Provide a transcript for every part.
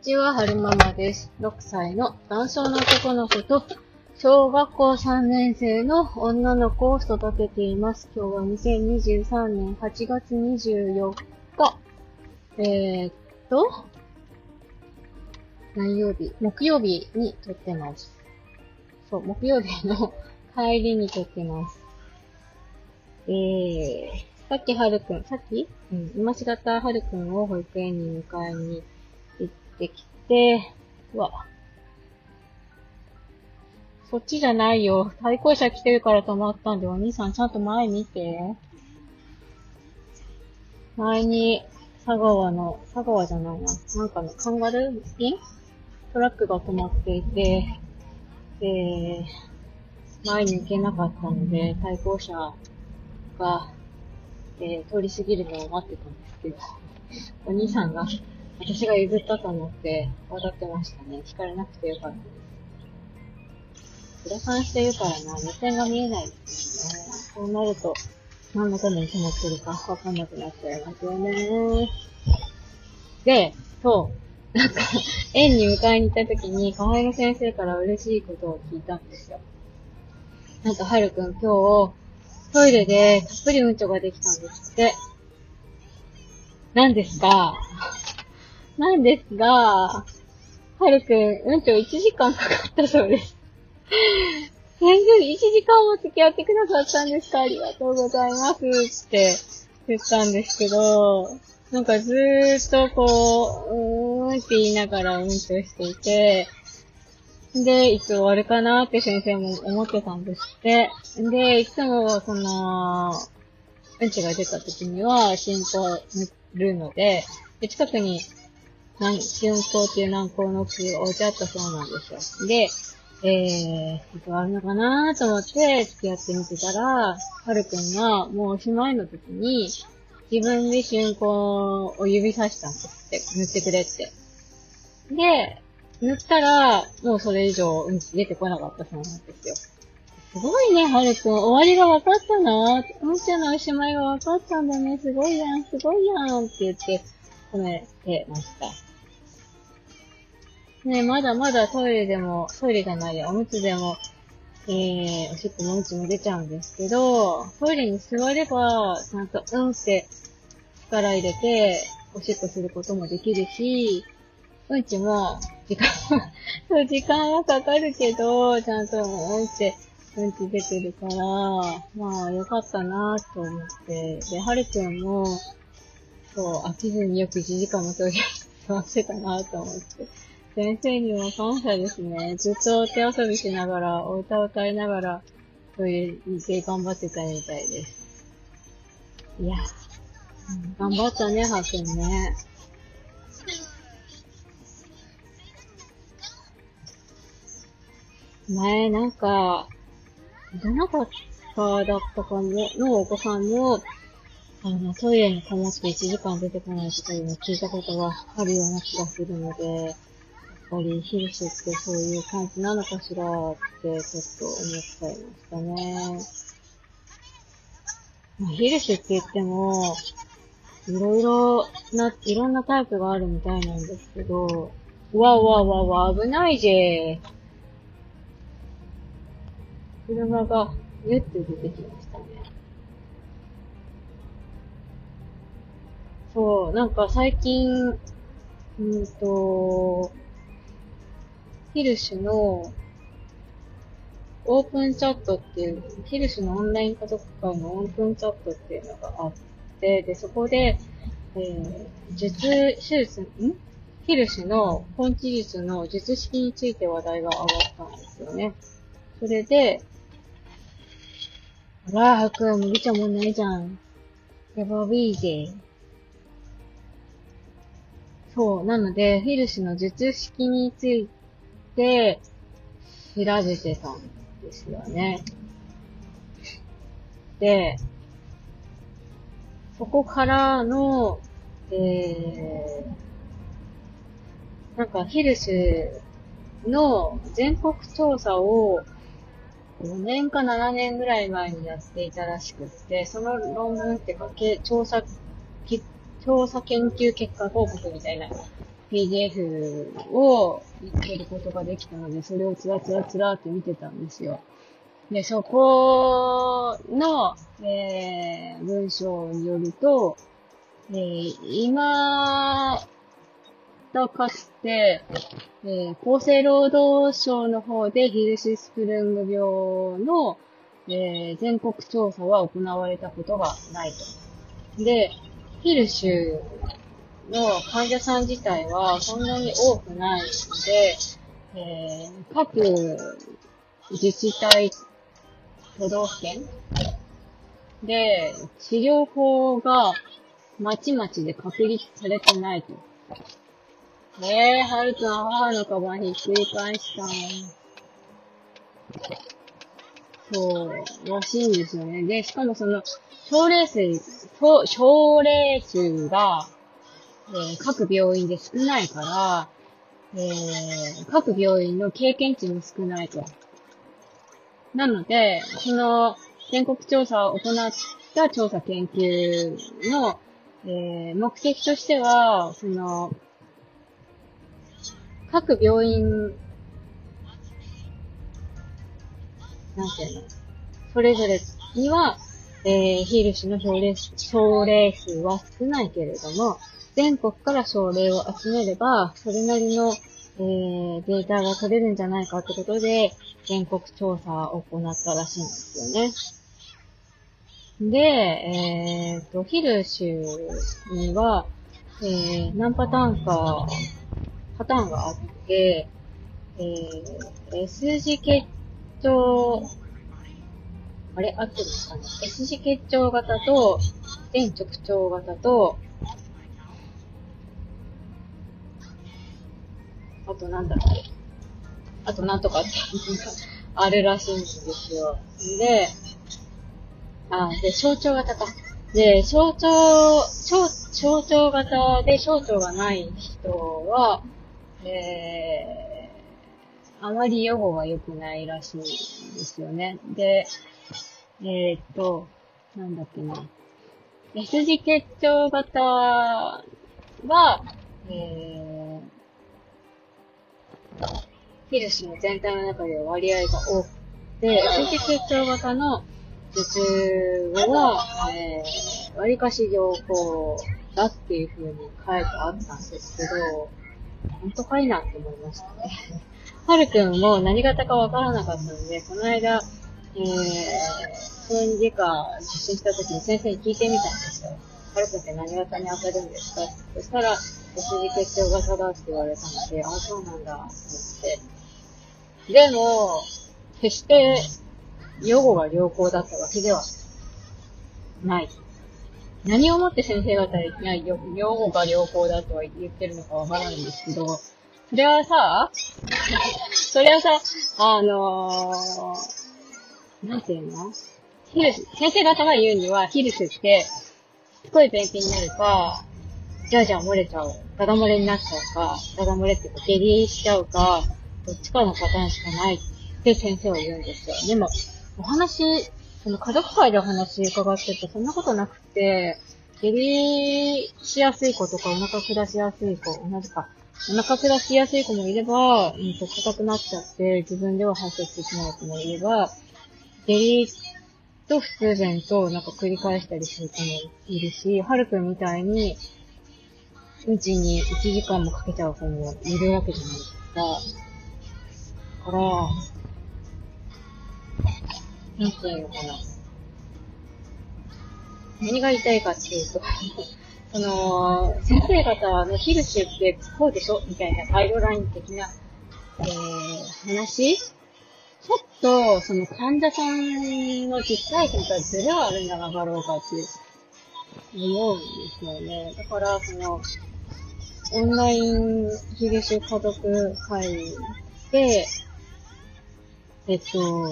ちは、はるままです。6歳の男性の男の子と、小学校3年生の女の子を育てています。今日は2023年8月24日。えー、っと、何曜日？木曜日に撮ってます。そう、木曜日の帰りに撮ってます。えー、さっきはるくん、さっき？うん、今しがたはるくんを保育園に迎えに行ってきて、うわ。そっちじゃないよ。対向車来てるから止まったんで、お兄さんちゃんと前見て。前に、佐川の、佐川じゃないな。なんかの、カンガルーイン？トラックが止まっていて、で、前に行けなかったので、対向車が、えー通り過ぎるのを待ってたんですけど、お兄さんが、私が譲ったと思って、笑ってましたね。聞かれなくてよかったです。プラファンしてるからな、目線が見えないですよね。そうなると、何のために止まってるかわかんなくなっちゃいますよね。で、そう、なんか、園に迎えに行った時に、河合の先生から嬉しいことを聞いたんですよ。なんと、はるくん今日、トイレでたっぷりうんちょができたんですって。なんですが、なんですが、はるくん、うんちょ1時間かかったそうです。先生、1時間も付き合ってくださったんですかありがとうございますって言ったんですけど、なんかずーっとこう、うーんって言いながらうんちをしていて、で、いつ終わるかなって先生も思ってたんですって。で、いつも、その、うんちが出た時には、進行塗るので、で近くに、なん進行っていう軟膏の薬が置いてあったそうなんですよ。で、えー、いつあるのかなと思って付き合ってみてたら、はるくんがもうおしまいの時に、自分で進行を指さしたんですって、塗ってくれって。で、塗ったら、もうそれ以上うんち出てこなかったそうなんですよ。すごいね、はるくん。終わりが分かったな。うんちのおしまいが分かったんだね。すごいやん、すごいやんって言って褒めてました。ねまだまだトイレでも、トイレじゃないや、おむつでも、えー、おしっこもうんちも出ちゃうんですけど、トイレに座れば、ちゃんとうんって力入れて、おしっこすることもできるし、うんちも、時間は、そう、時間はかかるけど、ちゃんとうんって、うんち出てるから、まあ、よかったなぁと思って。で、はるくんも、そう、飽きずによく1時間もトイレ座ってたなぁと思って。先生にも感謝ですね。ずっと手遊びしながら、お歌を歌いながら、トイレに行って頑張ってたみたいです。いや、頑張ったね、はーくんね。前、なんか、どなたかだったかも、のお子さんも、あの、トイレにこもって1時間出てこないとかいうのを聞いたことがあるような気がするので、ぱりヒルシってそういう感じなのかしらってちょっと思っちゃいましたね。まあ、ヒルシって言っても、いろいろな、いろんなタイプがあるみたいなんですけど、わわわわ、危ないぜ。車が、ゆって出てきましたね。そう、なんか最近、うんと、ヒルシュのオープンチャットっていう、ヒルシュのオンライン家族会のオープンチャットっていうのがあって、で、そこで、えー、術、手術、ん？ヒルシュの根治術の術式について話題が上がったんですよね。それで、ほら、ハク、麦茶もんないじゃん。やばビーぜ。そう、なので、フィルシュの術式について調べてたんですよね。で、そこからの、えー、なんか、ヒルシュの全国調査を5年か7年ぐらい前にやっていたらしくって、その論文ってか、け調査、調査研究結果報告みたいな PDF を見つけることができたので、それをつらつらつらって見てたんですよ。で、そこの、えー、文章によると、えー、今、とかつて、えー、厚生労働省の方でヒルシスプルング病の、えー、全国調査は行われたことがないと。で、ヒルシュの患者さん自体はそんなに多くないので、えー、各自治体、都道府県で、治療法がまちまちで確立されてないと。ええー、はるくん母のカバンひっくり返したそう、らしいんですよね。で、しかもその、症例数、症例数が、えー、各病院で少ないから、えー、各病院の経験値も少ないと。なので、その、全国調査を行った調査研究の、えー、目的としては、その、各病院、なんていうの、それぞれには、えー、ヒール氏の症例症例数は少ないけれども、全国から症例を集めれば、それなりの、えー、データが取れるんじゃないかってことで、全国調査を行ったらしいんですよね。で、えー、と、ヒル州には、えー、何パターンか、パターンがあって、えー、S 字結腸、あれ合ってるかな ?S 字結腸型と、全直腸型と、あとなんだっけあとなんとかっ てあるらしいんですよ。で、あ、で、象徴型か。で、象徴、象、象徴型で象徴がない人は、えー、あまり予後が良くないらしいんですよね。で、えー、っと、なんだっけな。S 字結腸型は、えー、ヒルスの全体の中では割合が多くて、字結腸型の受注後は、えー、割かし良好だっていう風に書いてあったんですけど、本当かいなって思いましたね。はるくんも何型かわからなかったので、この間、えー、小児外科受診した時に先生に聞いてみたんですよ。はるくんって何型に当たるんですかそしたら、お尻血腸型だって言われたので、あ、そうなんだ、と思って。でも、決して予後が良好だったわけではない。何をもって先生方に予後が良好だとは言ってるのかわからないんですけど、それはさ、それはさ、あのー、なんていうの？ヒルス、先生方が言うには、ヒルスって、すごい便秘になるか、じゃあじゃあ漏れちゃう。ダダ漏れになっちゃうか、ダダ漏れっていうか下痢しちゃうか、どっちかのパターンしかないって先生は言うんですよ。でも、お話、その家族会でお話伺ってて、そんなことなくて、下痢しやすい子とかお腹下しやすい子、同じか。お腹下しやすい子もいれば、うんと硬くなっちゃって自分では排泄できない子もいれば、下痢と普通便となんか繰り返したりする子もいるし、はるくんみたいに、うちに1時間もかけちゃう子もいるわけじゃないですか。だから、なんていうのかな。何が言いたいかっていうと、その、先生方のヒルシュってこうでしょみたいなガイドライン的な、えー、話ちょっと、その患者さんの実体験とはずれはあるんじゃなかろうかっていう思うんですよね。だから、その、オンラインヒルシュ家族会で、えっと、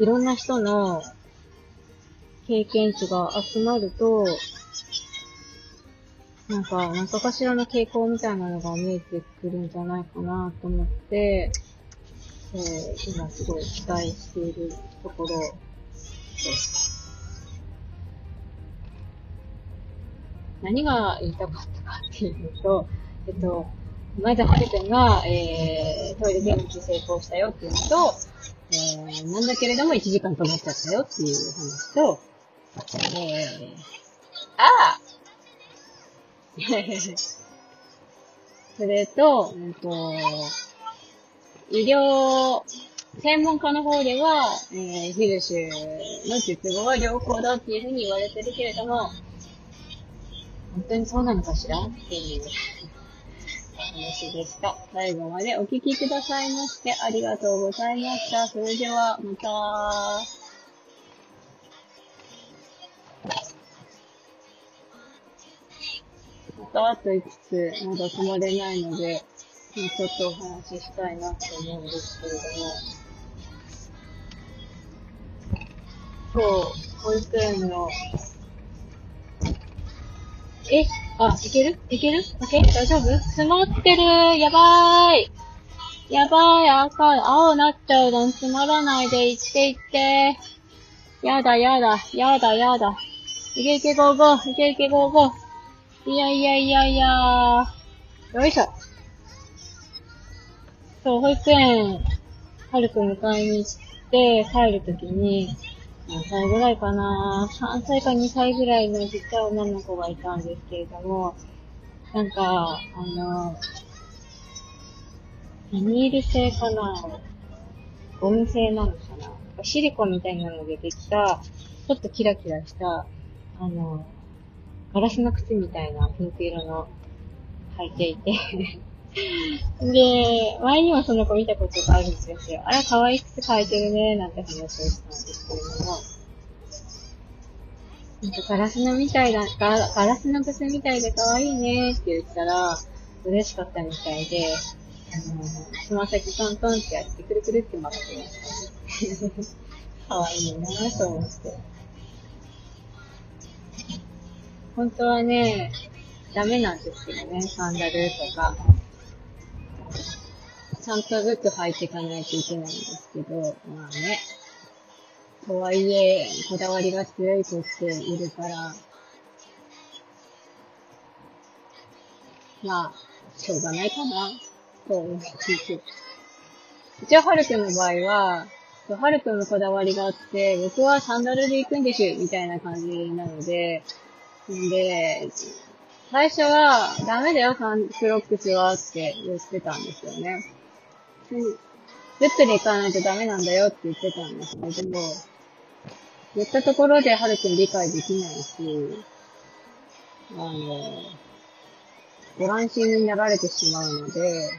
いろんな人の経験値が集まると、なんか、なんかかしらの傾向みたいなのが見えてくるんじゃないかなと思って、えー、今すごい期待しているところです。何が言いたかったかっていうと、えっと、まずはるくんが、えー、トイレ電気成功したよっていうのと、えー、なんだけれども1時間止まっちゃったよっていう話と、えー、ああ それと、うんと、医療、専門家の方では、えー、ヒルシュの術後は良好だっていうふうに言われてるけれども、本当にそうなのかしらっていう 話でした。最後までお聞きくださいましてありがとうございました。それでは、また。またと言いつつ、まだ止まれないので、もうちょっとお話ししたいなと思うんですけれども、今日、保育園の、えあ、いける？いける？オッケー？大丈夫？詰まってる。やばーい。やばい。赤い。青なっちゃうの。詰まらないで。行って行って。やだやだ、やだやだ。いけいけゴーゴー、いけいけゴーゴー。いやいやいやいや。よいしょ。そう、保育園、はるく迎えに行って帰るときに、何歳ぐらいかな ?3 歳か2歳ぐらいのちっちゃい女の子がいたんですけれども、なんか、あの、ビニール製かな。ゴム製なのかな。シリコンみたいなのでできた、ちょっとキラキラした、あの、ガラスの靴みたいなピンク色の履いていて。で、前にもその子見たことがあるんですよ。あら、可愛い靴履いてるね、なんて話をしたんですけれども。なんかガラスのみたいだ、ガガラスの靴みたいで可愛いねって言ったら、嬉しかったみたいで、あの、つま先トントンってやってくるくるって曲がってましたね。可愛いなぁと思って。本当はね、ダメなんですけどね、サンダルとか。ちゃんとずつ履いていかないといけないんですけど、まあね。とはいえ、こだわりが強い子っているから、まあ、しょうがないかな、と思って。一応、はるくんの場合は、はるくんのこだわりがあって、僕はサンダルで行くんでしゅ、みたいな感じなので、んで、最初は、ダメだよ、サンクロックスはって言ってたんですよね。ずっとで行かないとダメなんだよって言ってたんですけど、言ったところではるくん理解できないし、あの、ご乱心になられてしまうので、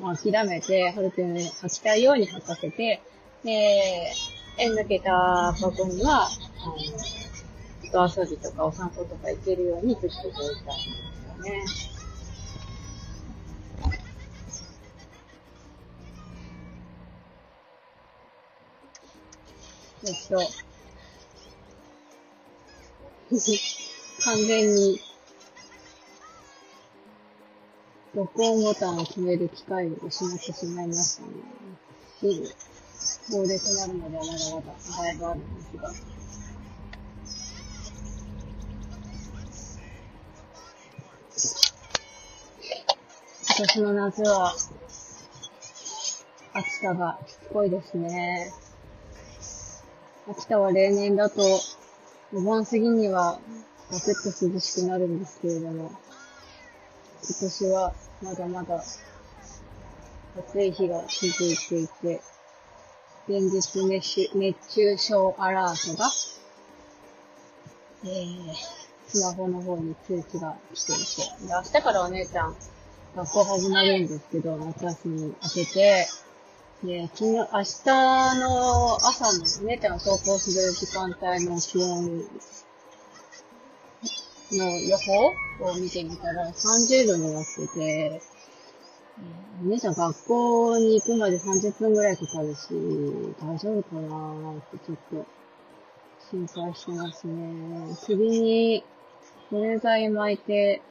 まあ、諦めて、はるくん履きたいように履かせて、で、縁抜けた僕には、あの、外遊びとかお散歩とか行けるように作っておいたんですよね。えっと、完全に、録音ボタンを決める機会を失ってしまいましたね。すぐ、棒で止まるのではまだまだだいぶあるんですが。今年の夏は、暑さがしつこいですね。秋田は例年だと、お盆過ぎには、ガクッと涼しくなるんですけれども、今年はまだまだ暑い日が続いていて、現実熱熱中症アラートが、えー、スマホの方に通知が来ていて、で、明日からお姉ちゃん、学校始まるんですけど、夏休み明けて、で、昨日、明日の朝のね、ちゃん投稿する時間帯の気温の予報を見てみたら30度になってて、お姉ちゃん学校に行くまで30分ぐらいかかるし、大丈夫かなってちょっと心配してますね。首に保冷剤巻いて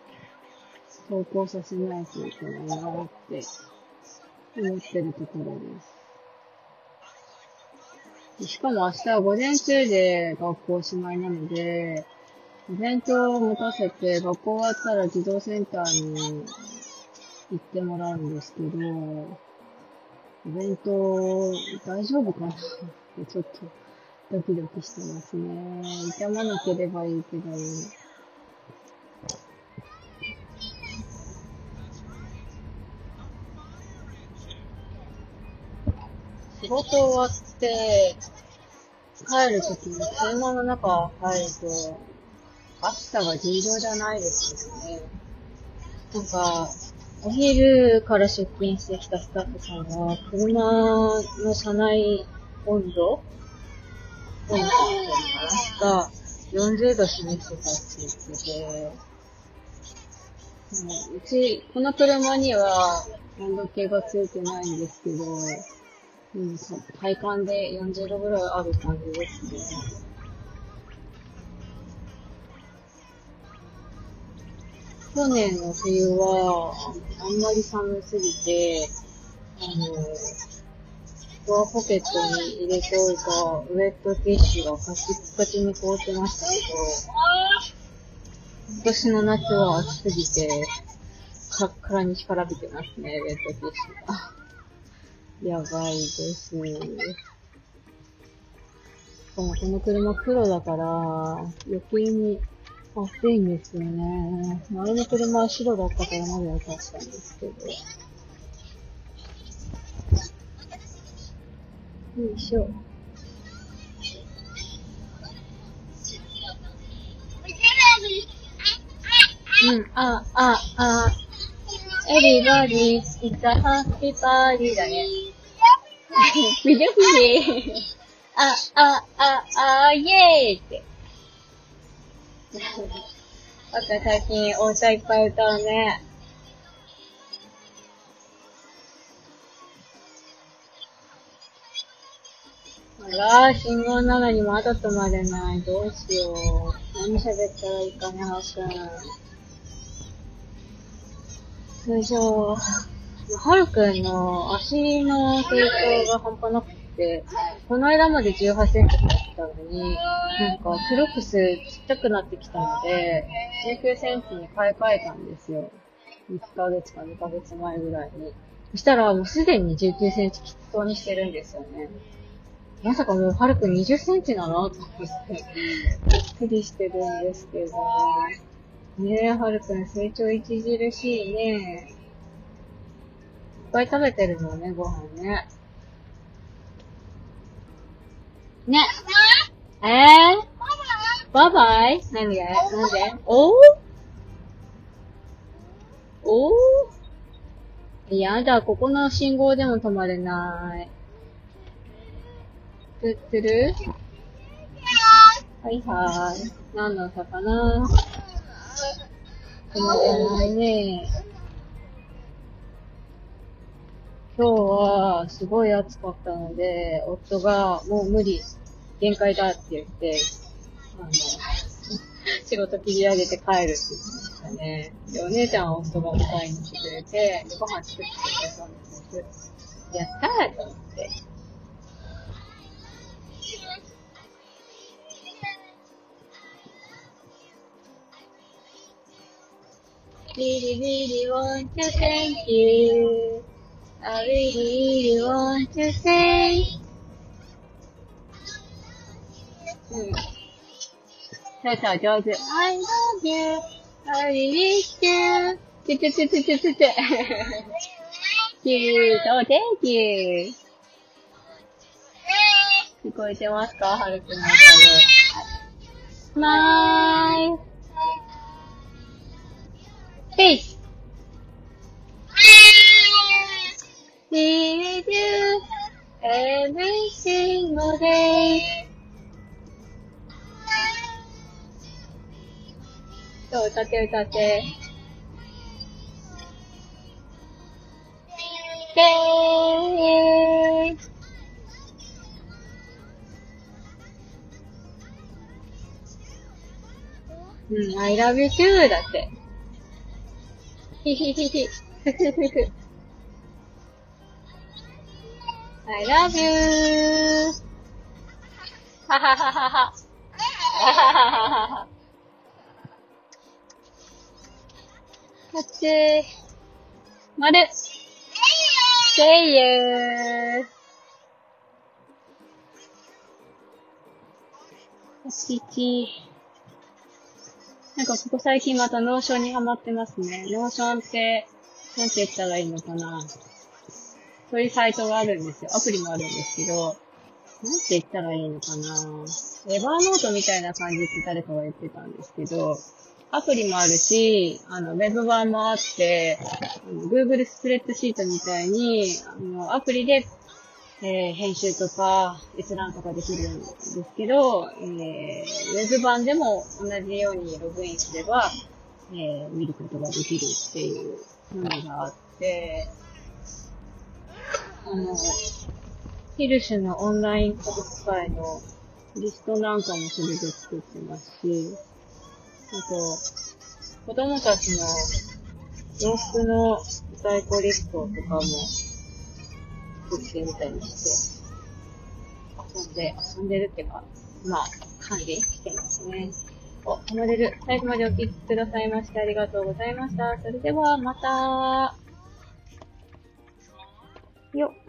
投稿させないといけないなって思ってるところです。しかも明日は午前中で学校おしまいなので、イベントを持たせて、学校終わったら児童センターに行ってもらうんですけど、イベント大丈夫かなってちょっとドキドキしてますね。痛まなければいいけど、事終わって、帰るときに車の中入ると、暑さが尋常じゃないですよね。なんか、お昼から出勤してきたスタッフさんは、車の車内温度温度が40度示してたって言ってて、うち、この車には温度計がついてないんですけど、うん、そう体感で40度ぐらいある感じですね。去年の冬は、あんまり寒すぎて、あの、ドアポケットに入れておいたウェットティッシュがカチッカチに凍ってましたけど、今年の夏は暑すぎて、カッカラに干からびてますね、ウェットティッシュが。やばいです。しかもこの車黒だから、余計に暑いんですよね。前の車は白だったからまだ良かったんですけど。よいしょ。うん、あ、あ、あ、エリバディ、イタハッピーパーティーだね。みじょひで。あ、あ、あ、あ、イェーイって。あと最近お歌いっぱい歌うね。あら、信号なのにまだ止まれない。どうしよう。何喋ったらいいかな、はくん。通常、はるくんの足の成長が半端なくて、この間まで18センチだったのに、なんかクロックスちっちゃくなってきたので、19センチに買い替えたんですよ。1ヶ月か2ヶ月前ぐらいに。そしたらもうすでに19センチきつそうにしてるんですよね。まさかもうはるくん20センチなの？と思って、びっくりしてるんですけど、ねねえ、はるくん成長著しいね。いっぱい食べてるのね、ご飯ね。ね。えー、バイバイ何で？なんで？おーおーやだ、ここの信号でも止まれない。つってる？はいはい。何の魚？止まれないね。今日はすごい暑かったので、夫がもう無理、限界だって言って、あの、仕事切り上げて帰るって言ってましたね。で、お姉ちゃんは夫が迎えに来てくれて、ご飯作ってくれたんです。やったーと思って。Really, really want to thank you. I really, really want to say. うん。そうそう、上手。I love you. I really do. ちゅちゅちゅちゅちゅちゅちゅ。キュート、Thank you. 聞こえてますかはるくんの声。スマイル Face. See you every single day. そう、歌って歌って。でーうん、I love you too だって。ひひひひ。I love you! ははははは。あっちー。まる。See you! よし、なんかここ最近また Notion にハマってますね。 Notion って、なんて言ったらいいのかな。そういうサイトがあるんですよ。アプリもあるんですけど、なんて言ったらいいのかな。エバーノートみたいな感じって誰かが言ってたんですけど、アプリもあるし、あの、ウェブ版もあって、Google スプレッドシートみたいに、あの、アプリで、えー、編集とか、閲覧とかできるんですけど、えー、ウェブ版でも同じようにログインすれば、えー、見ることができるっていうのがあって、あの、ヒルシュのオンライン家族会のリストなんかもそれで作ってますし、あと、子供たちの洋服の在庫リストとかも作ってみたりして、遊んで、遊んでるっていうか、まあ、管理してますね。お、ハマれる。最後までお聞きくださいましてありがとうございました。それではまた。よっ。